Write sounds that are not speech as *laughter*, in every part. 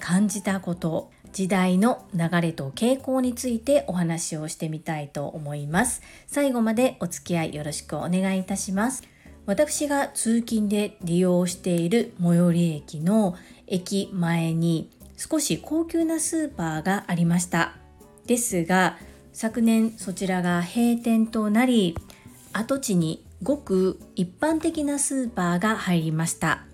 感じたこと時代の流れと傾向についてお話をしてみたいと思います。最後までお付き合いよろしくお願いいたします。私が通勤で利用している最寄り駅の駅前に少し高級なスーパーがありました。ですが昨年そちらが閉店となり跡地にごく一般的なスーパーが入りました。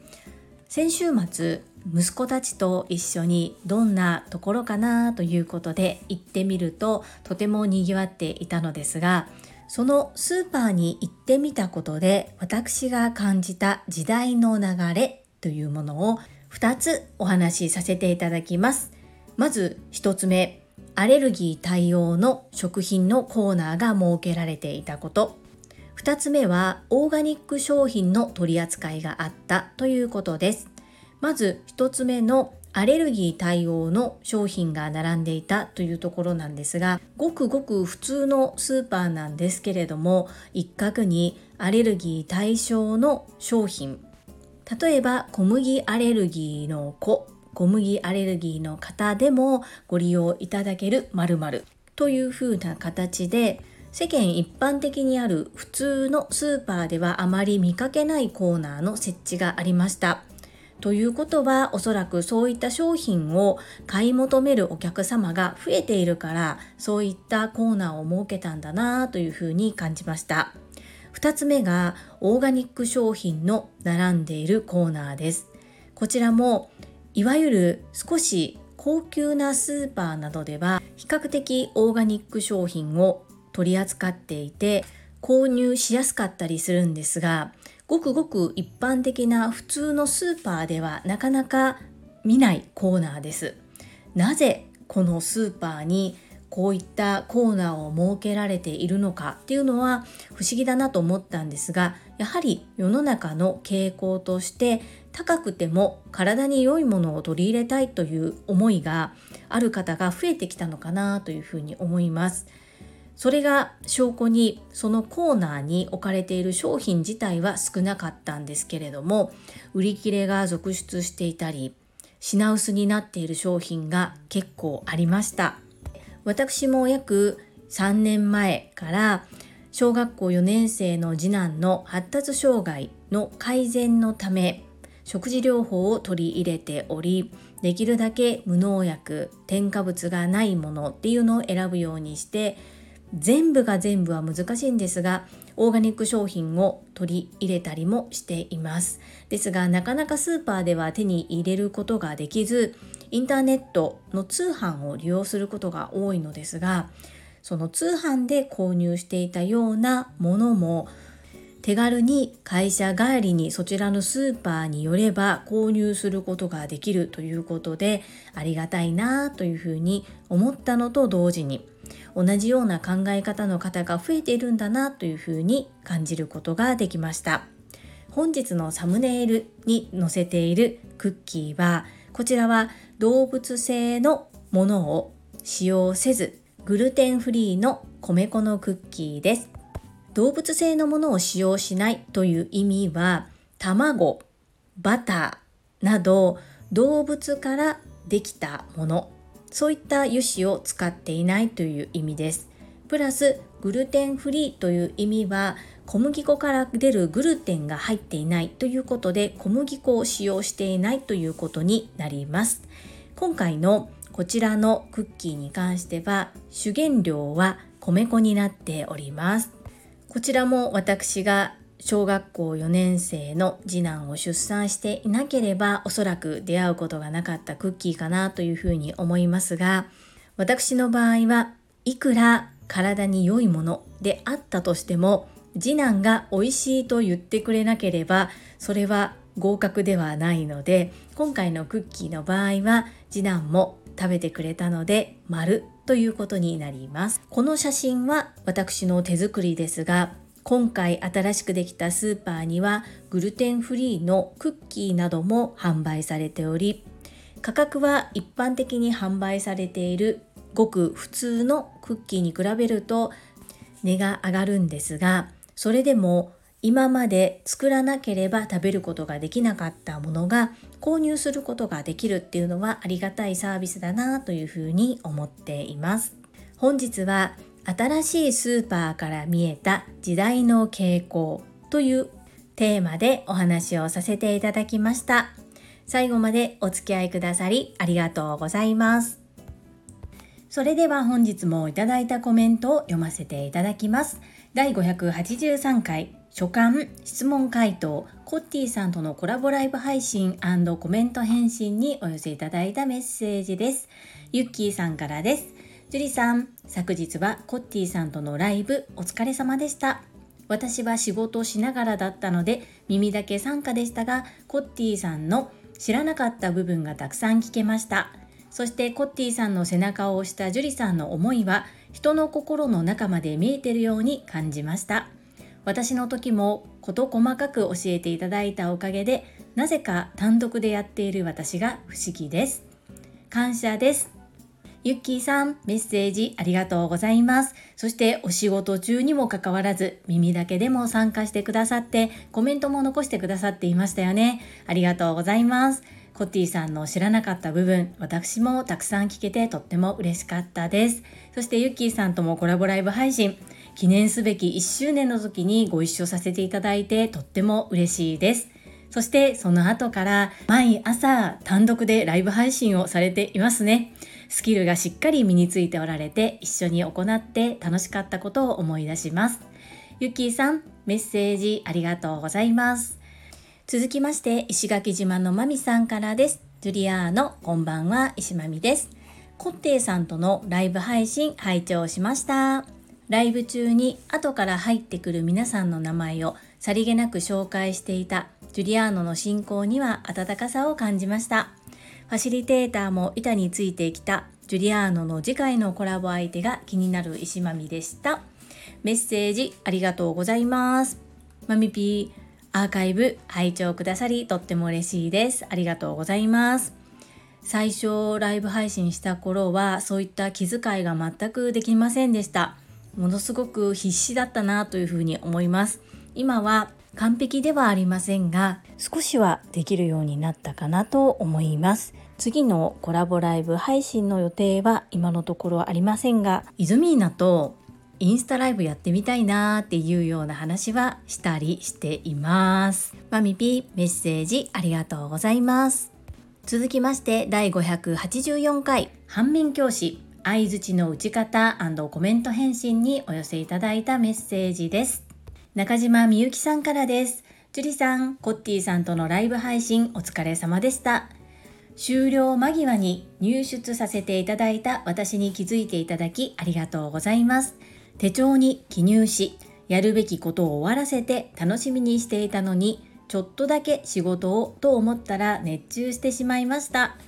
先週末息子たちと一緒にどんなところかなということで行ってみるととても賑わっていたのですがそのスーパーに行ってみたことで私が感じた時代の流れというものを2つお話しさせていただきます。まず1つ目アレルギー対応の食品のコーナーが設けられていたこと。2つ目はオーガニック商品の取り扱いがあったということです。まず1つ目のアレルギー対応の商品が並んでいたというところなんですがごくごく普通のスーパーなんですけれども一角にアレルギー対象の商品例えば小麦アレルギーの子小麦アレルギーの方でもご利用いただける〇〇というふうな形で世間一般的にある普通のスーパーではあまり見かけないコーナーの設置がありました。ということはおそらくそういった商品を買い求めるお客様が増えているからそういったコーナーを設けたんだなというふうに感じました。2つ目がオーガニック商品の並んでいるコーナーです。こちらもいわゆる少し高級なスーパーなどでは比較的オーガニック商品を取り扱っていて購入しやすかったりするんですがごくごく一般的な普通のスーパーではなかなか見ないコーナーです。なぜこのスーパーにこういったコーナーを設けられているのかっていうのは不思議だなと思ったんですがやはり世の中の傾向として高くても体に良いものを取り入れたいという思いがある方が増えてきたのかなというふうに思います。それが証拠にそのコーナーに置かれている商品自体は少なかったんですけれども売り切れが続出していたり品薄になっている商品が結構ありました。私も約3年前から小学校4年生の次男の発達障害の改善のため食事療法を取り入れておりできるだけ無農薬添加物がないものっていうのを選ぶようにして全部が全部は難しいんですがオーガニック商品を取り入れたりもしています。ですがなかなかスーパーでは手に入れることができずインターネットの通販を利用することが多いのですがその通販で購入していたようなものも手軽に会社帰りにそちらのスーパーによれば購入することができるということでありがたいなというふうに思ったのと同時に同じような考え方の方が増えているんだなというふうに感じることができました。本日のサムネイルに載せているクッキーはこちらは動物性のものを使用せずグルテンフリーの米粉のクッキーです。動物性のものを使用しないという意味は卵バターなど動物からできたもの。そういった油脂を使っていないという意味です。プラスグルテンフリーという意味は小麦粉から出るグルテンが入っていないということで小麦粉を使用していないということになります。今回のこちらのクッキーに関しては主原料は米粉になっております。こちらも私が小学校4年生の次男を出産していなければおそらく出会うことがなかったクッキーかなというふうに思いますが私の場合はいくら体に良いものであったとしても次男が美味しいと言ってくれなければそれは合格ではないので今回のクッキーの場合は次男も食べてくれたので丸ということになります。この写真は私の手作りですが今回新しくできたスーパーにはグルテンフリーのクッキーなども販売されており価格は一般的に販売されているごく普通のクッキーに比べると値が上がるんですがそれでも今まで作らなければ食べることができなかったものが購入することができるっていうのはありがたいサービスだなというふうに思っています。本日は新しいスーパーから見えた時代の傾向というテーマでお話をさせていただきました。最後までお付き合いくださりありがとうございます。それでは本日もいただいたコメントを読ませていただきます。第583回書簡質問回答。コッティさんとのコラボライブ配信コメント返信にお寄せいただいたメッセージです。ゆっきーさんからです。ジュリさん昨日はコッティさんとのライブお疲れ様でした。私は仕事をしながらだったので耳だけ参加でしたがコッティさんの知らなかった部分がたくさん聞けました。そしてコッティさんの背中を押したジュリさんの思いは人の心の中まで見えてるように感じました。私の時も事細かく教えていただいたおかげでなぜか単独でやっている私が不思議です。感謝です。ゆっきーさん、メッセージありがとうございます。そしてお仕事中にもかかわらず、耳だけでも参加してくださって、コメントも残してくださっていましたよね。ありがとうございます。コッティさんの知らなかった部分、私もたくさん聞けてとっても嬉しかったです。そしてユッキーさんともコラボライブ配信、記念すべき1周年の時にご一緒させていただいてとっても嬉しいです。そしてその後から毎朝単独でライブ配信をされていますね。スキルがしっかり身についておられて一緒に行って楽しかったことを思い出します。ユッキーさん、メッセージありがとうございます。続きまして石垣島のまみさんからですジュリアーノこんばんは石まみですコッテイさんとのライブ配信拝聴しましたライブ中に後から入ってくる皆さんの名前をさりげなく紹介していたジュリアーノの進行には温かさを感じましたファシリテーターも板についてきたジュリアーノの次回のコラボ相手が気になる石まみでしたメッセージありがとうございますまみぴーアーカイブ拝聴くださりとっても嬉しいです。ありがとうございます。最初ライブ配信した頃はそういった気遣いが全くできませんでした。ものすごく必死だったなというふうに思います。今は完璧ではありませんが少しはできるようになったかなと思います。次のコラボライブ配信の予定は今のところありませんが、イズミーナとインスタライブやってみたいなーっていうような話はしたりしています。マミピーメッセージありがとうございます。続きまして第584回反面教師相づちの打ち方コメント返信にお寄せいただいたメッセージです。中島みゆきさんからです。ジュリさん、コッティさんとのライブ配信お疲れ様でした。終了間際に入出させていただいた私に気づいていただきありがとうございます。手帳に記入し、やるべきことを終わらせて楽しみにしていたのに、ちょっとだけ仕事をと思ったら熱中してしまいました。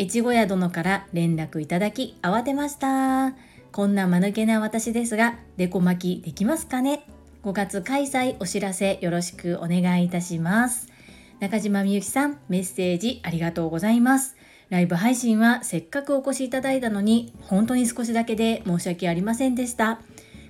越後屋殿から連絡いただき慌てました。こんな間抜けな私ですが、デコ巻きできますかね？?5 月開催お知らせよろしくお願いいたします。中島みゆきさん、メッセージありがとうございます。ライブ配信はせっかくお越しいただいたのに、本当に少しだけで申し訳ありませんでした。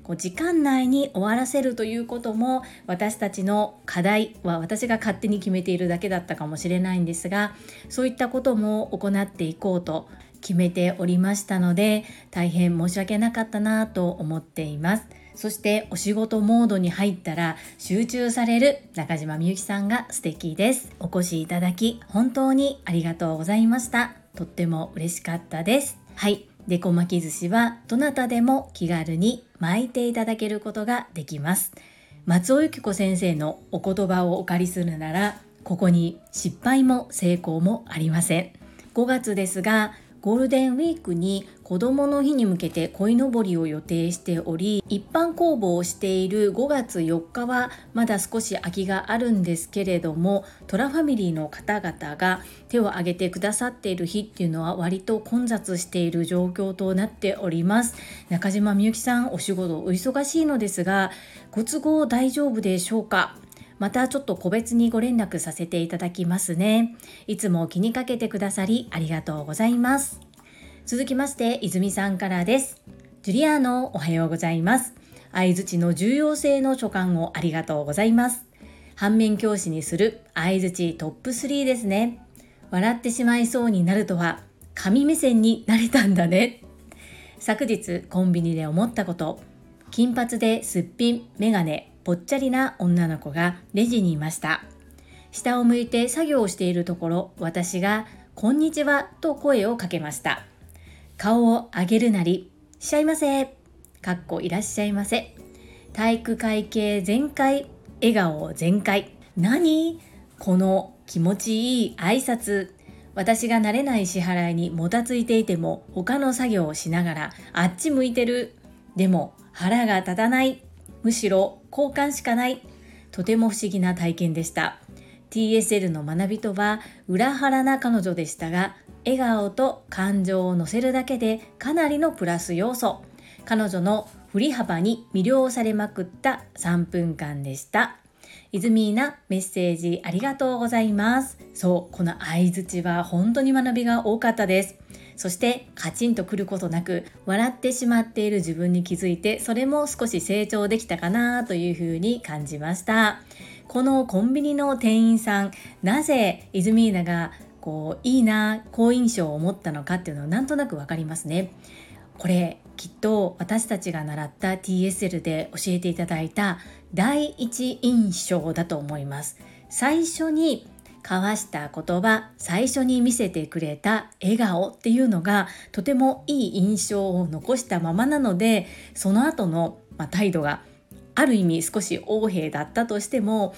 こう時間内に終わらせるということも私たちの課題は私が勝手に決めているだけだったかもしれないんですがそういったことも行っていこうと決めておりましたので大変申し訳なかったなと思っています。そしてお仕事モードに入ったら集中される中島みゆきさんが素敵です。お越しいただき本当にありがとうございました。とっても嬉しかったです。はい。デコ巻き寿司はどなたでも気軽に巻いていただけることができます。松尾由紀子先生のお言葉をお借りするなら、ここに失敗も成功もありません。5月ですが、ゴールデンウィークに子どもの日に向けて鯉のぼりを予定しており一般公募をしている5月4日はまだ少し空きがあるんですけれどもトラファミリーの方々が手を挙げてくださっている日っていうのは割と混雑している状況となっております。中島みゆきさんお仕事お忙しいのですがご都合大丈夫でしょうか？またちょっと個別にご連絡させていただきますね。いつも気にかけてくださりありがとうございます。続きまして、泉さんからです。ジュリアーノ、おはようございます。相槌の重要性の所感をありがとうございます。反面教師にする相槌トップ3ですね。笑ってしまいそうになるとは、神目線になれたんだね。昨日コンビニで思ったこと、金髪ですっぴん、メガネ、ぽっちゃりな女の子がレジにいました。下を向いて作業をしているところ、私が、こんにちはと声をかけました。顔を上げるなり、しちゃいませ。かっこいらっしゃいませ。体育会系全開、笑顔全開。何？この気持ちいい挨拶。私が慣れない支払いにもたついていても他の作業をしながらあっち向いてる。でも腹が立たない。むしろ交換しかない。とても不思議な体験でした。TSL の学びとは裏腹な彼女でしたが、笑顔と感情を乗せるだけでかなりのプラス要素。彼女の振り幅に魅了されまくった3分間でした。イズミーナメッセージありがとうございます。そう、この相づちは本当に学びが多かったです。そしてカチンとくることなく笑ってしまっている自分に気づいてそれも少し成長できたかなというふうに感じました。このコンビニの店員さんなぜイズミーナがこういいな好印象を持ったのかっていうのはなんとなくわかりますね。これきっと私たちが習った TSL で教えていただいた第一印象だと思います。最初に交わした言葉最初に見せてくれた笑顔っていうのがとてもいい印象を残したままなのでその後の、まあ、態度がある意味少し横柄だったとしても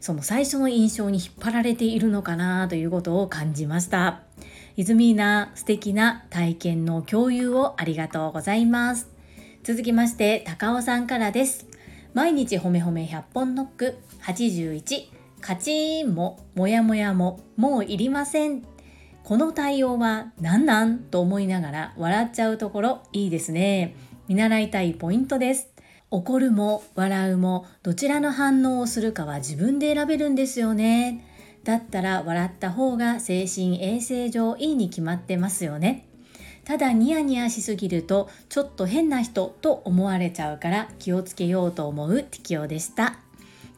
その最初の印象に引っ張られているのかなということを感じました。イズミーナ素敵な体験の共有をありがとうございます。続きまして高尾さんからです。毎日ほめほめ100本ノック81カチーンもモヤモヤももういりません。この対応は何なん？と思いながら笑っちゃうところいいですね。見習いたいポイントです。怒るも笑うもどちらの反応をするかは自分で選べるんですよね。だったら笑った方が精神衛生上いいに決まってますよね。ただニヤニヤしすぎるとちょっと変な人と思われちゃうから気をつけようと思う適用でした。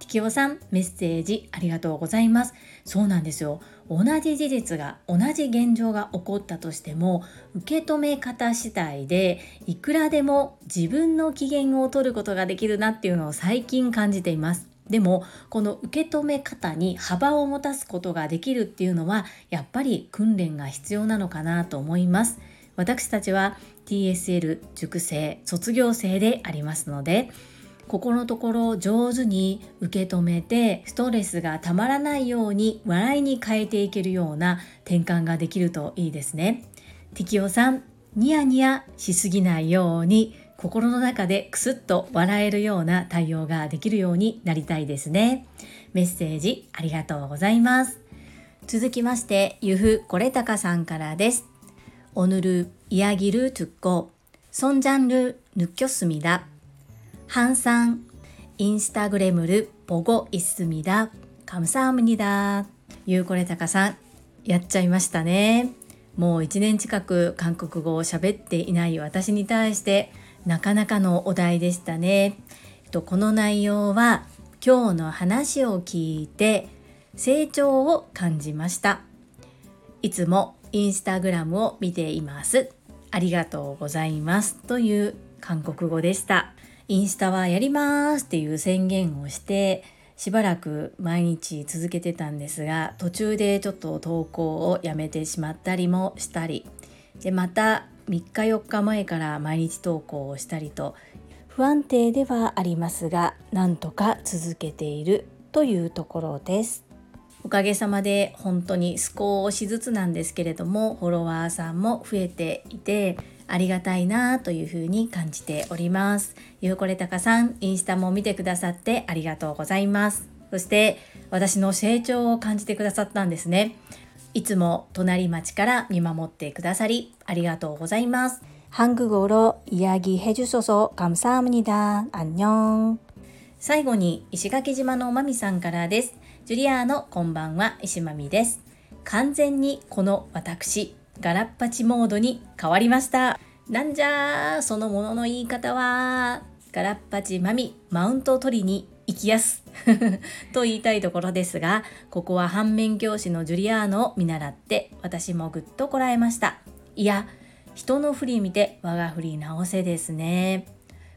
きおさん、メッセージありがとうございます。そうなんですよ。同じ事実が、同じ現状が起こったとしても、受け止め方次第で、いくらでも自分の機嫌を取ることができるなっていうのを最近感じています。でもこの受け止め方に幅を持たすことができるっていうのはやっぱり訓練が必要なのかなと思います私たちは TSL 塾生卒業生でありますのでここのところ上手に受け止めてストレスがたまらないように笑いに変えていけるような転換ができるといいですね。テキオさんニヤニヤしすぎないように心の中でクスッと笑えるような対応ができるようになりたいですね。メッセージありがとうございます。続きまして、ユフこれたかさんからです。おぬる、いやぎる、とっこ、そんじゃんる、ぬっきょすみだ。 항상 인스타그램을 보고 있습니다. 감사합니다. ゆうこれたかさん、やっちゃいましたね。もう1年近く韓国語を喋っていない私に対してなかなかのお題でしたね。この内容は今日の話を聞いて成長を感じました。いつもインスタグラムを見ています。ありがとうございますという韓国語でした。 インスタはやりますっていう宣言をしてしばらく毎日続けてたんですが途中でちょっと投稿をやめてしまったりもしたり。でまた3日4日前から毎日投稿をしたりと不安定ではありますがなんとか続けているというところです。おかげさまで本当に少しずつなんですけれどもフォロワーさんも増えていてありがたいなというふうに感じております。ゆうこれたかさん、インスタも見てくださってありがとうございます。そして私の成長を感じてくださったんですね。いつも隣町から見守ってくださりありがとうございます。한국어로이야기해주셔서감사합니다안 녕。 最後に石垣島のまみさんからです。ジュリアーノこんばんは石まみです。完全にこの私 ガラッパチモードに変わりました。なんじゃそのものの言い方は、ガラッパチマミ、マウントを取りに行きやす *laughs* と言いたいところですが、ここは反面教師のジュリアーノを見習って私もぐっとこらえました。いや、人の振り見て我が振り直せですね。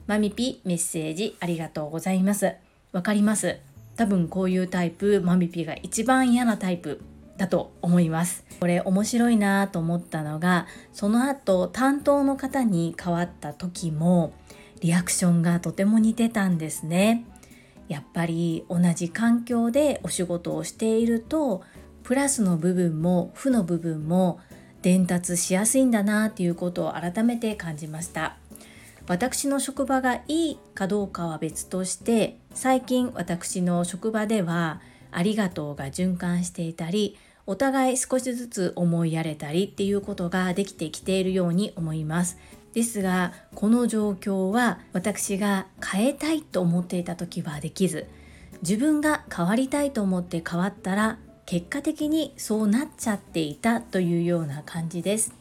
マミピメッセージありがとうございます。わかります。多分こういうタイプ、マミピが一番嫌なタイプだと思います。これ面白いなと思ったのがその後担当の方に変わった時もリアクションがとても似てたんですね。やっぱり同じ環境でお仕事をしているとプラスの部分も負の部分も伝達しやすいんだなっていうことを改めて感じました私の職場がいいかどうかは別として最近私の職場ではありがとうが循環していたりお互い少しずつ思いやれたりっていうことができてきているように思います。ですがこの状況は私が変えたいと思っていた時はできず自分が変わりたいと思って変わったら結果的にそうなっちゃっていたというような感じです。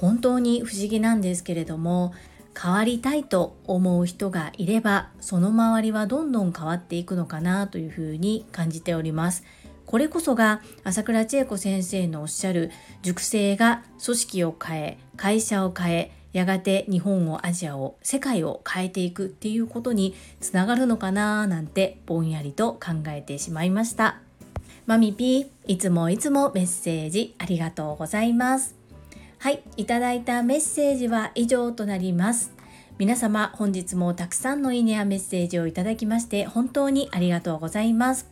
本当に不思議なんですけれども変わりたいと思う人がいればその周りはどんどん変わっていくのかなというふうに感じております。これこそが朝倉千恵子先生のおっしゃる熟成が組織を変え会社を変えやがて日本をアジアを世界を変えていくっていうことにつながるのかななんてぼんやりと考えてしまいました。マミピーいつもいつもメッセージありがとうございます。はいいただいたメッセージは以上となります。皆様本日もたくさんのいいねやメッセージをいただきまして本当にありがとうございます。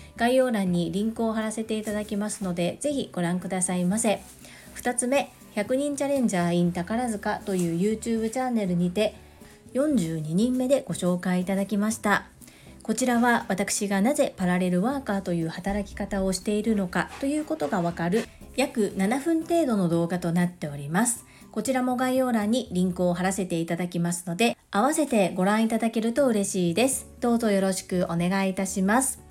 概要欄にリンクを貼らせていただきますので、ぜひご覧くださいませ。2つ目、100人チャレンジャー in 宝塚という YouTube チャンネルにて、42人目でご紹介いただきました。こちらは私がなぜパラレルワーカーという働き方をしているのかということがわかる約7分程度の動画となっております。こちらも概要欄にリンクを貼らせていただきますので、合わせてご覧いただけると嬉しいです。どうぞよろしくお願いいたします。